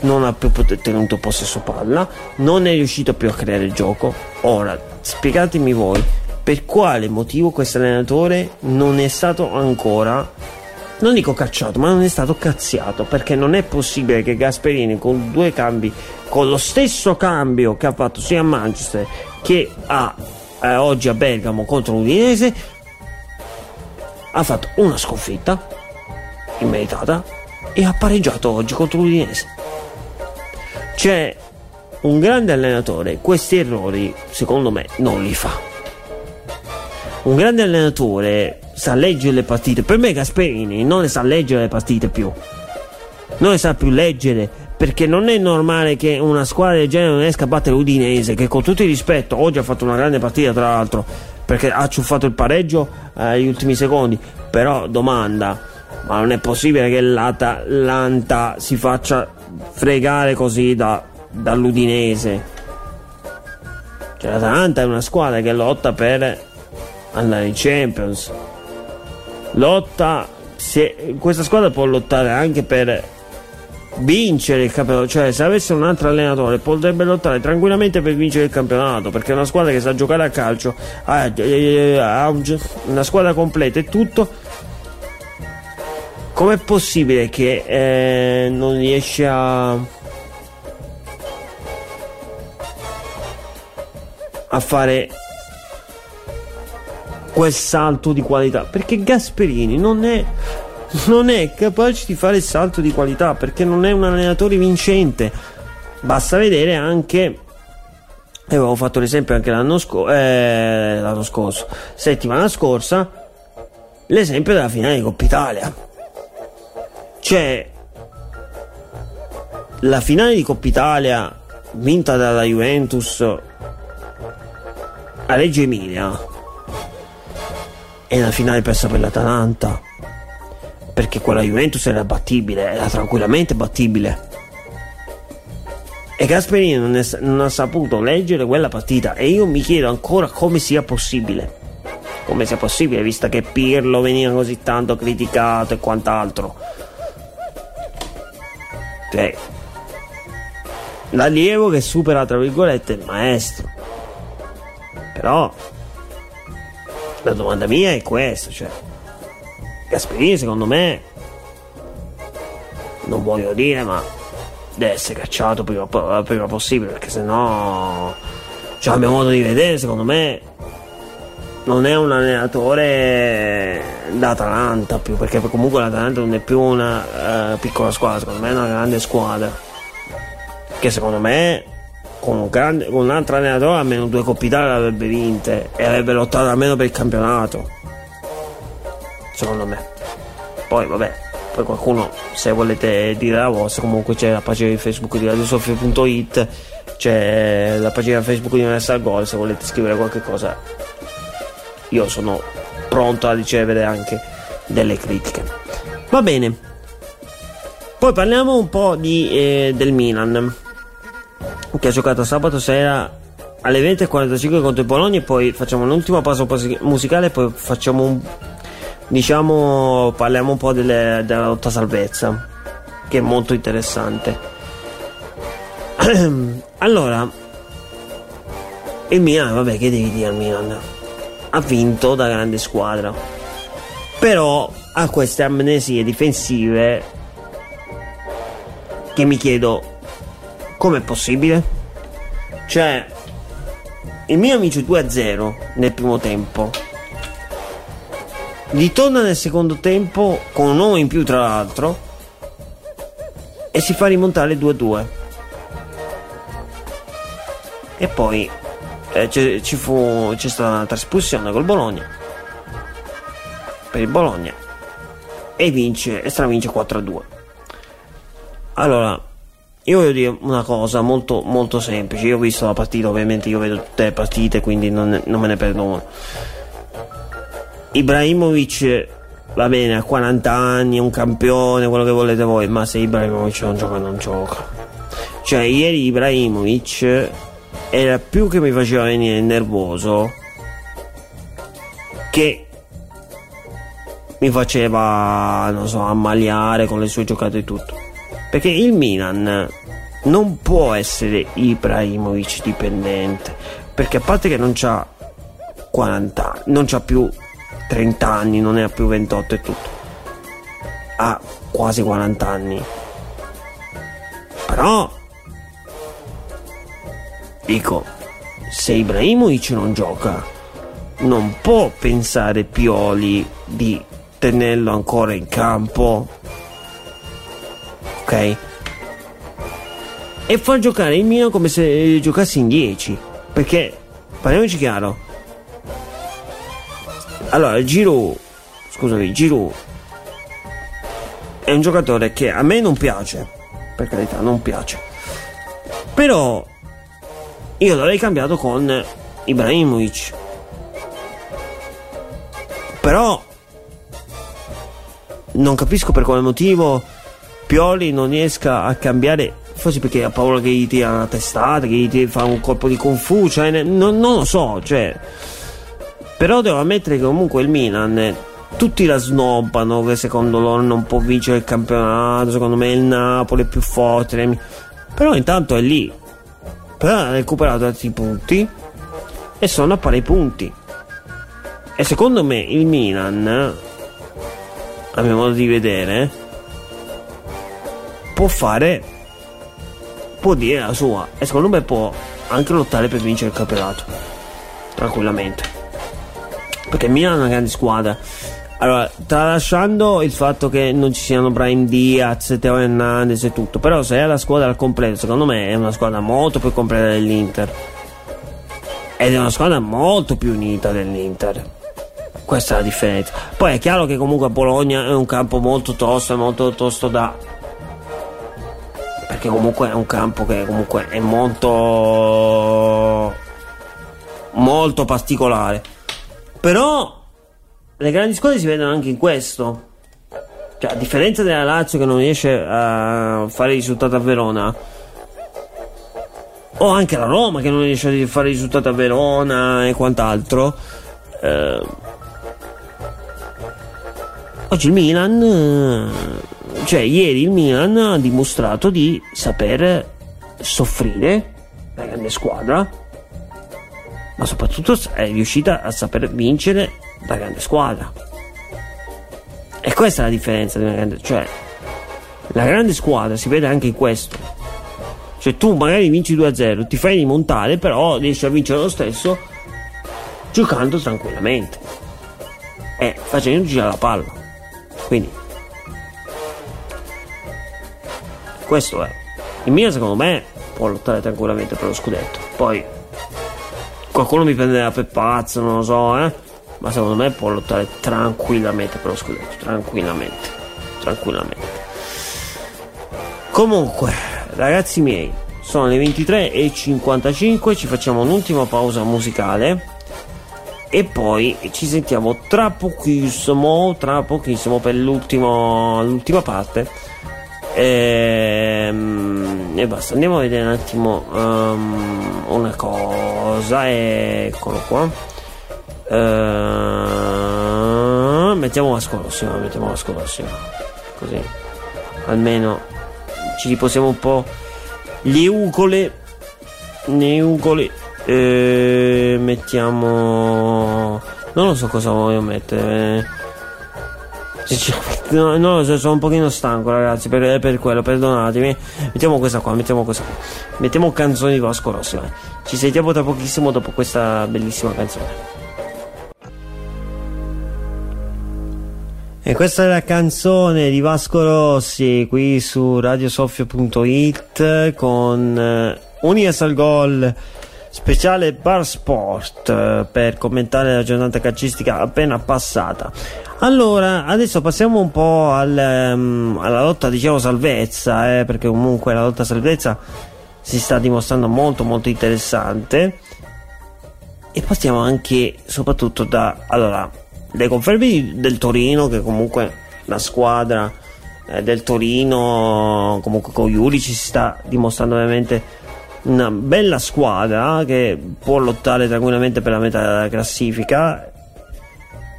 non ha più tenuto possesso palla, non è riuscito più a creare gioco. Ora, spiegatemi voi per quale motivo questo allenatore non è stato ancora non dico cacciato, ma non è stato cazziato perché non è possibile che Gasperini con due cambi, con lo stesso cambio che ha fatto sia a Manchester che a, eh, oggi a Bergamo contro l'Udinese, ha fatto una sconfitta immeritata e ha pareggiato oggi contro l'Udinese. C'è un grande allenatore, questi errori secondo me non li fa. Un grande allenatore sa leggere le partite. Per me Gasperini non ne sa leggere le partite più. Non ne sa più leggere perché non è normale che una squadra del genere non riesca a battere l'Udinese che con tutto il rispetto oggi ha fatto una grande partita tra l'altro perché ha ciuffato il pareggio eh, agli ultimi secondi. Però domanda ma non è possibile che l'Atalanta si faccia fregare così da, dall'Udinese? Cioè l'Atalanta è una squadra che lotta per andare in Champions. Lotta se, questa squadra può lottare anche per vincere il campionato. Cioè se avesse un altro allenatore potrebbe lottare tranquillamente per vincere il campionato perché è una squadra che sa giocare a calcio ha, una squadra completa e tutto. Com'è possibile che eh, non riesce a a fare quel salto di qualità? Perché Gasperini non è non è capace di fare il salto di qualità perché non è un allenatore vincente. Basta vedere anche avevo fatto l'esempio anche l'anno, sco- eh, l'anno scorso settimana scorsa l'esempio della finale di Coppa Italia. Cioè la finale di Coppa Italia vinta dalla Juventus a Reggio Emilia e la finale persa per l'Atalanta perché quella Juventus era battibile era tranquillamente battibile. E Gasperini non, è, non ha saputo leggere quella partita. E io mi chiedo ancora come sia possibile. Come sia possibile visto che Pirlo veniva così tanto criticato e quant'altro. Cioè l'allievo che supera tra virgolette il maestro. Però la domanda mia è questa, cioè Gasperini secondo me non voglio dire ma deve essere cacciato prima, prima possibile perché sennò cioè a mio modo di vedere secondo me non è un allenatore da Atalanta più perché comunque l'Atalanta non è più una uh, piccola squadra secondo me è una grande squadra che secondo me con un, grande, con un altro allenatore almeno due Italia l'avrebbe vinte e avrebbe lottato almeno per il campionato secondo me. Poi vabbè poi qualcuno se volete dire la vostra comunque c'è la pagina di facebook di radiosofio.it c'è la pagina Facebook di Universal Goal se volete scrivere qualche cosa. Io sono pronto a ricevere anche delle critiche. Va bene. Poi parliamo un po' di, eh, del Milan che ha giocato sabato sera alle 20.45 contro il Bologna e poi facciamo un ultimo passo musicale e poi facciamo un diciamo parliamo un po' delle, della lotta salvezza che è molto interessante <clears throat> allora il Milan vabbè che devi dire al Milan ha vinto da grande squadra però ha queste amnesie difensive che mi chiedo Com'è possibile? Cioè, il mio amico 2-0 nel primo tempo. Ritorna nel secondo tempo con un uomo in più, tra l'altro, e si fa rimontare 2-2. E poi eh, c'è, fu, c'è stata un'altra espulsione col Bologna. Per il Bologna. E vince, e stravince 4-2. Allora, io voglio dire una cosa molto, molto semplice. Io ho visto la partita, ovviamente io vedo tutte le partite, quindi non, non me ne perdo una. Ibrahimovic va bene, ha 40 anni, è un campione, quello che volete voi, ma se Ibrahimovic non gioca, non gioca. Cioè, ieri Ibrahimovic era più che mi faceva venire nervoso che mi faceva, non so, ammaliare con le sue giocate e tutto. Perché il Milan non può essere Ibrahimovic dipendente. Perché a parte che non c'ha 40 anni, non c'ha più 30 anni, non ne ha più 28 e tutto. Ha quasi 40 anni. Però dico, se Ibrahimovic non gioca, non può pensare Pioli di tenerlo ancora in campo. Ok? E far giocare il Milan come se giocassi in 10. Perché, parliamoci chiaro, allora, Giroud, scusami, Giroud è un giocatore che a me non piace, per carità, non piace. Però io l'avrei cambiato con Ibrahimovic. Però non capisco per quale motivo Pioli non riesca a cambiare forse perché ha paura che gli tira una testata, che gli fa un colpo di confuso, cioè, non, non, lo so, cioè però devo ammettere che comunque il Milan tutti la snobbano che secondo loro non può vincere il campionato, secondo me il Napoli è più forte. Però intanto è lì. Però ha recuperato altri punti e sono a pari punti. E secondo me il Milan, a mio modo di vedere, può fare, può dire la sua. E secondo me può anche lottare per vincere il campionato. Tranquillamente perché Milan è una grande squadra. Allora, tralasciando il fatto che non ci siano Brian Diaz, Teo Hernandez e tutto, però se è la squadra al completo, secondo me è una squadra molto più completa dell'Inter. Ed è una squadra molto più unita dell'Inter. Questa è la differenza. Poi è chiaro che comunque Bologna è un campo molto tosto, è molto tosto da. Perché comunque è un campo che comunque è molto. molto particolare però le grandi squadre si vedono anche in questo. Cioè, a differenza della Lazio che non riesce a fare risultato a Verona, o anche la Roma che non riesce a fare risultato a Verona e quant'altro. Eh, oggi il Milan, cioè ieri il Milan ha dimostrato di saper soffrire la grande squadra ma soprattutto è riuscita a saper vincere la grande squadra. E questa è la differenza di una grande, cioè la grande squadra si vede anche in questo. Cioè tu magari vinci 2-0, ti fai rimontare, però riesci a vincere lo stesso giocando tranquillamente e facendo girare la palla. Quindi questo è. Il Milan secondo me può lottare tranquillamente per lo scudetto. Poi qualcuno mi prenderà per pazzo, non lo so, eh. Ma secondo me può lottare tranquillamente per lo scudetto. Tranquillamente. Tranquillamente. Comunque, ragazzi miei, sono le 23.55. Ci facciamo un'ultima pausa musicale. E poi ci sentiamo tra pochissimo. Tra pochissimo per l'ultima parte e, ehm, e basta, andiamo a vedere un attimo um, una cosa. Eccolo qua. Uh, mettiamo la scorosima, mettiamo la scorosima. Così almeno ci riposiamo un po' le ugole. Le ugole. Eh, mettiamo. Non lo so cosa voglio mettere. No, no, sono un pochino stanco, ragazzi. Per, per, quello, perdonatemi. Mettiamo questa qua, mettiamo questa qua. Mettiamo canzoni di Vasco Rossi. Ci sentiamo tra pochissimo dopo questa bellissima canzone. E questa è la canzone di Vasco Rossi qui su radiosoffio.it con uh, Universal Goal speciale Bar Sport eh, per commentare la giornata calcistica appena passata. Allora, adesso passiamo un po' al, um, alla lotta, diciamo, salvezza, eh, perché comunque la lotta salvezza si sta dimostrando molto molto interessante. E passiamo anche, soprattutto, da allora, le conferme del Torino, che comunque la squadra eh, del Torino, comunque con Iuri ci si sta dimostrando veramente una bella squadra che può lottare tranquillamente per la metà della classifica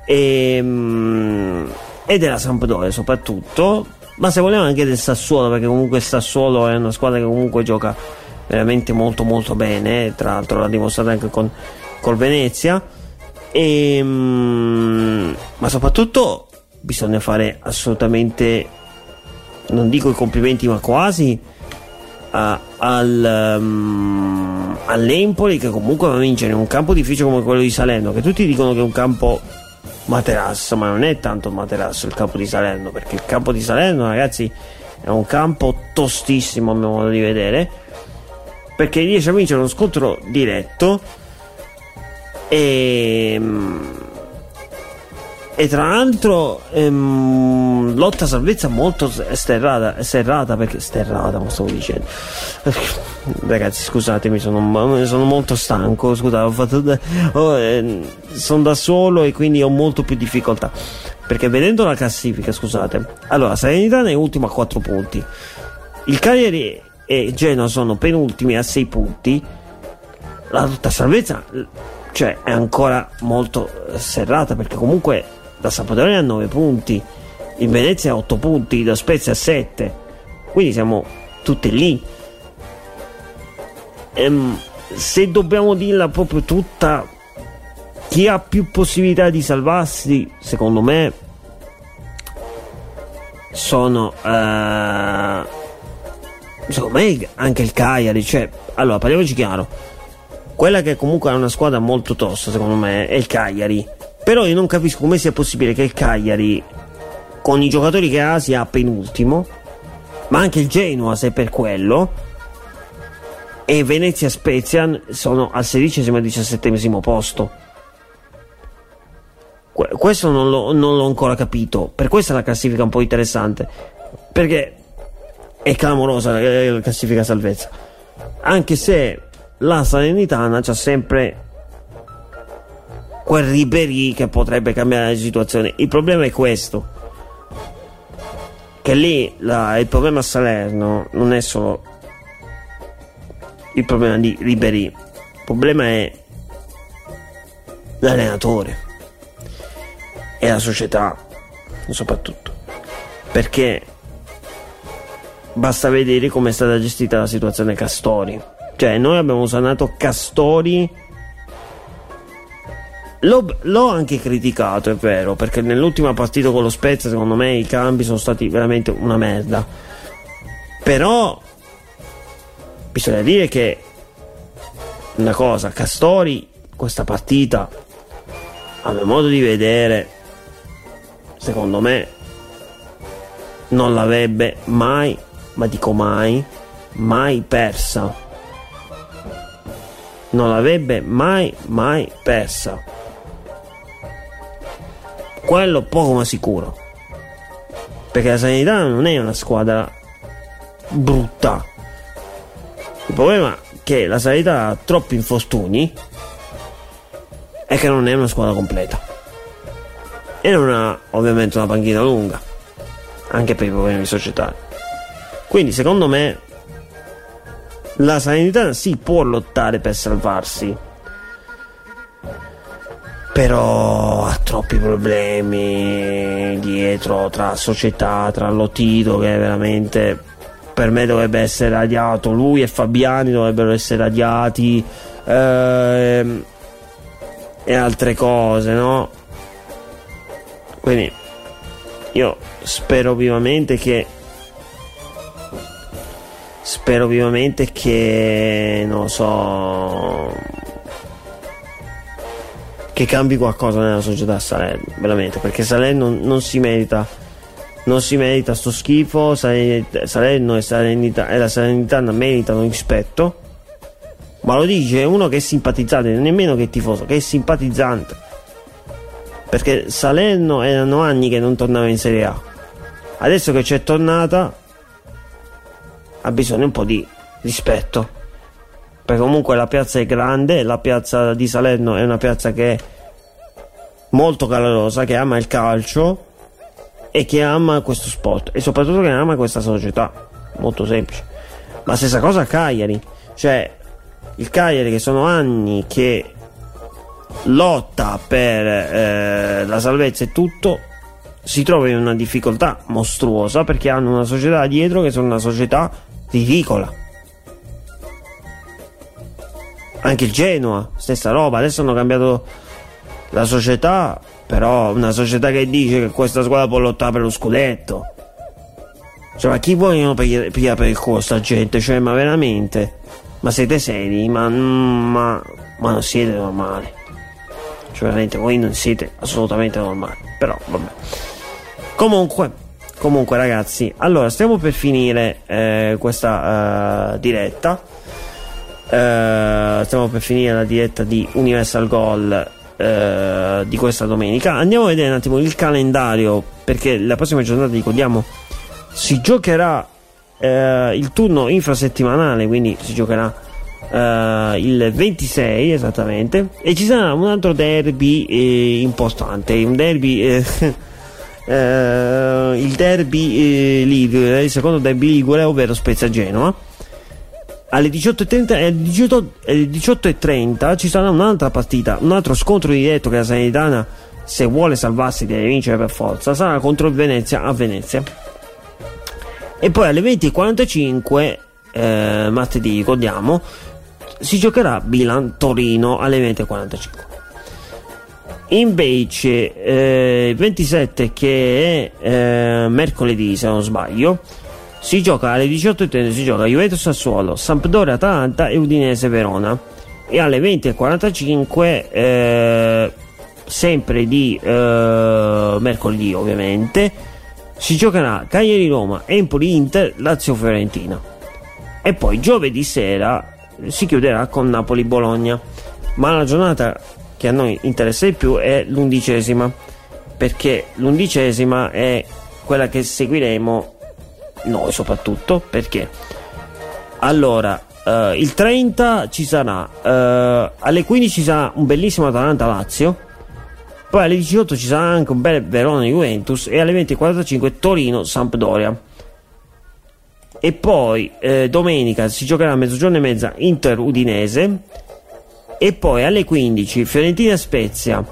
e, um, e della Sampdoria soprattutto ma se vogliamo anche del Sassuolo perché comunque il Sassuolo è una squadra che comunque gioca veramente molto molto bene tra l'altro l'ha dimostrato anche con col Venezia. E, um, ma soprattutto bisogna fare assolutamente non dico i complimenti ma quasi a, al, um, all'Empoli che comunque va a vincere in un campo difficile come quello di Salerno che tutti dicono che è un campo materasso ma non è tanto materasso il campo di Salerno perché il campo di Salerno ragazzi è un campo tostissimo a mio modo di vedere perché riesce a vincere uno scontro diretto e um, e tra l'altro ehm, lotta salvezza molto sterrata, serrata perché sterrata come stavo dicendo. Ragazzi scusatemi sono, sono molto stanco scusate ho fatto oh, eh, sono da solo e quindi ho molto più difficoltà. Perché vedendo la classifica scusate allora Salernitana è ultima a 4 punti. Il Cagliari e Genoa sono penultimi a 6 punti. La lotta salvezza cioè è ancora molto serrata perché comunque la Sampdoria a 9 punti, il Venezia a 8 punti, la Spezia a 7. Quindi siamo tutti lì. Ehm, se dobbiamo dirla proprio tutta, chi ha più possibilità di salvarsi, secondo me, sono uh, secondo me anche il Cagliari. Cioè, allora parliamoci chiaro. Quella che comunque ha una squadra molto tosta, secondo me, è il Cagliari però io non capisco come sia possibile che il Cagliari, con i giocatori che ha, sia penultimo, ma anche il Genoa, se per quello, e Venezia Spezia sono al 16 e 17 posto. Questo non, lo, non l'ho ancora capito. Per questo la classifica è un po' interessante. Perché è clamorosa la classifica salvezza. Anche se la Salernitana c'ha sempre quel Ribery che potrebbe cambiare la situazione. Il problema è questo. Che lì la, il problema a Salerno non è solo il problema di Ribery, il problema è l'allenatore e la società soprattutto. Perché basta vedere come è stata gestita la situazione Castori. Cioè, noi abbiamo usato Castori L'ho, l'ho, anche criticato, è vero, perché nell'ultima partita con lo Spezia, secondo me, i cambi sono stati veramente una merda. Però bisogna dire che una cosa, Castori, questa partita, a mio modo di vedere, secondo me, non l'avrebbe mai, ma dico mai, mai persa. Non l'avrebbe mai, mai persa quello poco ma sicuro. Perché la Sanità non è una squadra brutta. Il problema è che la Sanità ha troppi infortuni e che non è una squadra completa. E non ha ovviamente una panchina lunga, anche per i problemi societari. Quindi secondo me la Sanità si può lottare per salvarsi però ha troppi problemi dietro tra società, tra Lotito che veramente per me dovrebbe essere radiato, lui e Fabiani dovrebbero essere radiati ehm, e altre cose, no? Quindi io spero vivamente che spero vivamente che non so che cambi qualcosa nella società Salerno, veramente, perché Salerno non, non si merita non si merita sto schifo, Salerno e, Salernità, e la Salernitana meritano rispetto, ma lo dice uno che è simpatizzante, nemmeno che è tifoso, che è simpatizzante. Perché Salerno erano anni che non tornava in Serie A. Adesso che c'è tornata, ha bisogno un po' di rispetto. Perché comunque la piazza è grande, la piazza di Salerno è una piazza che è molto calorosa, che ama il calcio e che ama questo sport e soprattutto che ama questa società. Molto semplice. La stessa cosa a Cagliari, cioè il Cagliari che sono anni che lotta per eh, la salvezza e tutto si trova in una difficoltà mostruosa perché hanno una società dietro che sono una società ridicola anche il Genoa stessa roba adesso hanno cambiato la società però una società che dice che questa squadra può lottare per lo scudetto cioè ma chi vogliono pigliare, per il culo sta gente cioè ma veramente ma siete seri? Ma, ma, ma non siete normali. Cioè, veramente, voi non siete assolutamente normali. Però, vabbè. Comunque, comunque, ragazzi, allora stiamo per finire eh, questa uh, diretta. Uh, stiamo per finire la diretta di Universal Goal uh, di questa domenica. Andiamo a vedere un attimo il calendario perché la prossima giornata, ricordiamo, si giocherà eh, il turno infrasettimanale, quindi si giocherà eh, il 26 esattamente, e ci sarà un altro derby eh, importante, un derby... Eh, <laughs> eh, il derby Ligure, il secondo derby Ligure, ovvero Spezia Genova. Alle 18.30 e alle 18.30 ci sarà un'altra partita, un altro scontro diretto che la Sanitana, se vuole salvarsi, deve vincere per forza, sarà contro il Venezia a Venezia. E poi alle 20.45, eh, martedì ricordiamo, si giocherà Milan-Torino alle 20.45. Invece, eh, 27 che è eh, mercoledì, se non sbaglio, si gioca alle 18.30, si gioca Juventus Sassuolo, Sampdoria Atalanta e Udinese Verona. E alle 20.45, eh, sempre di eh, mercoledì ovviamente, si giocherà Cagliari-Roma, Empoli-Inter, Lazio-Fiorentina. E poi giovedì sera si chiuderà con Napoli-Bologna. Ma la giornata che a noi interessa di più è l'undicesima, perché l'undicesima è quella che seguiremo noi soprattutto, perché allora Uh, il 30 ci sarà uh, alle 15 ci sarà un bellissimo Atalanta-Lazio poi alle 18 ci sarà anche un bel Verona Juventus e alle 20.45 Torino Sampdoria. E poi eh, domenica si giocherà a mezzogiorno e mezza Inter Udinese e poi alle 15 Fiorentina Spezia,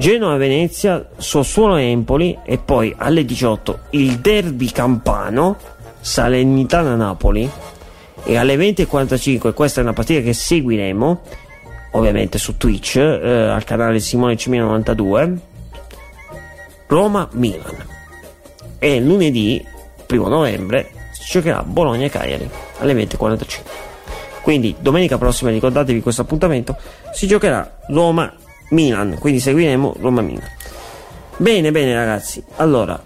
Genoa Venezia, Sassuolo Empoli e poi alle 18 il derby campano Salernitana Napoli. E alle 20.45 questa è una partita che seguiremo ovviamente su Twitch eh, al canale Simone Cimino92 Roma-Milan. E lunedì 1 novembre si giocherà Bologna-Cagliari alle 20.45 quindi domenica prossima ricordatevi questo appuntamento si giocherà Roma-Milan quindi seguiremo Roma-Milan bene bene ragazzi allora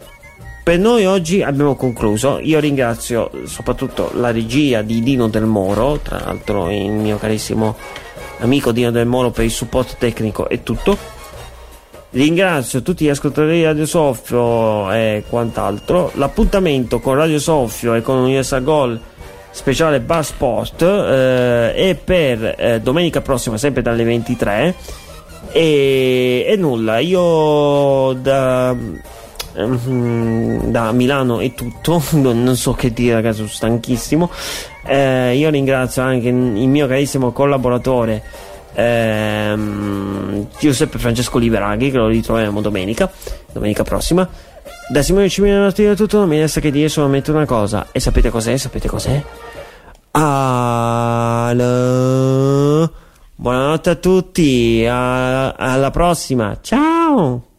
per noi oggi abbiamo concluso. Io ringrazio soprattutto la regia di Dino Del Moro, tra l'altro il mio carissimo amico Dino Del Moro per il supporto tecnico e tutto. Ringrazio tutti gli ascoltatori di Radio Soffio e quant'altro. L'appuntamento con Radio Soffio e con Universal Goal speciale Bar Sport eh, è per eh, domenica prossima, sempre dalle 23. E, e nulla, io da, ehm, da Milano è tutto, <laughs> non so che dire, ragazzi, sono stanchissimo. Eh, io ringrazio anche il mio carissimo collaboratore ehm, Giuseppe Francesco Liberaghi che lo ritroveremo domenica, domenica prossima. Da Simone Cimino è tutto, non mi resta che dire solamente una cosa. E sapete cos'è? Sapete cos'è? Allo. Buonanotte a tutti, alla prossima, ciao!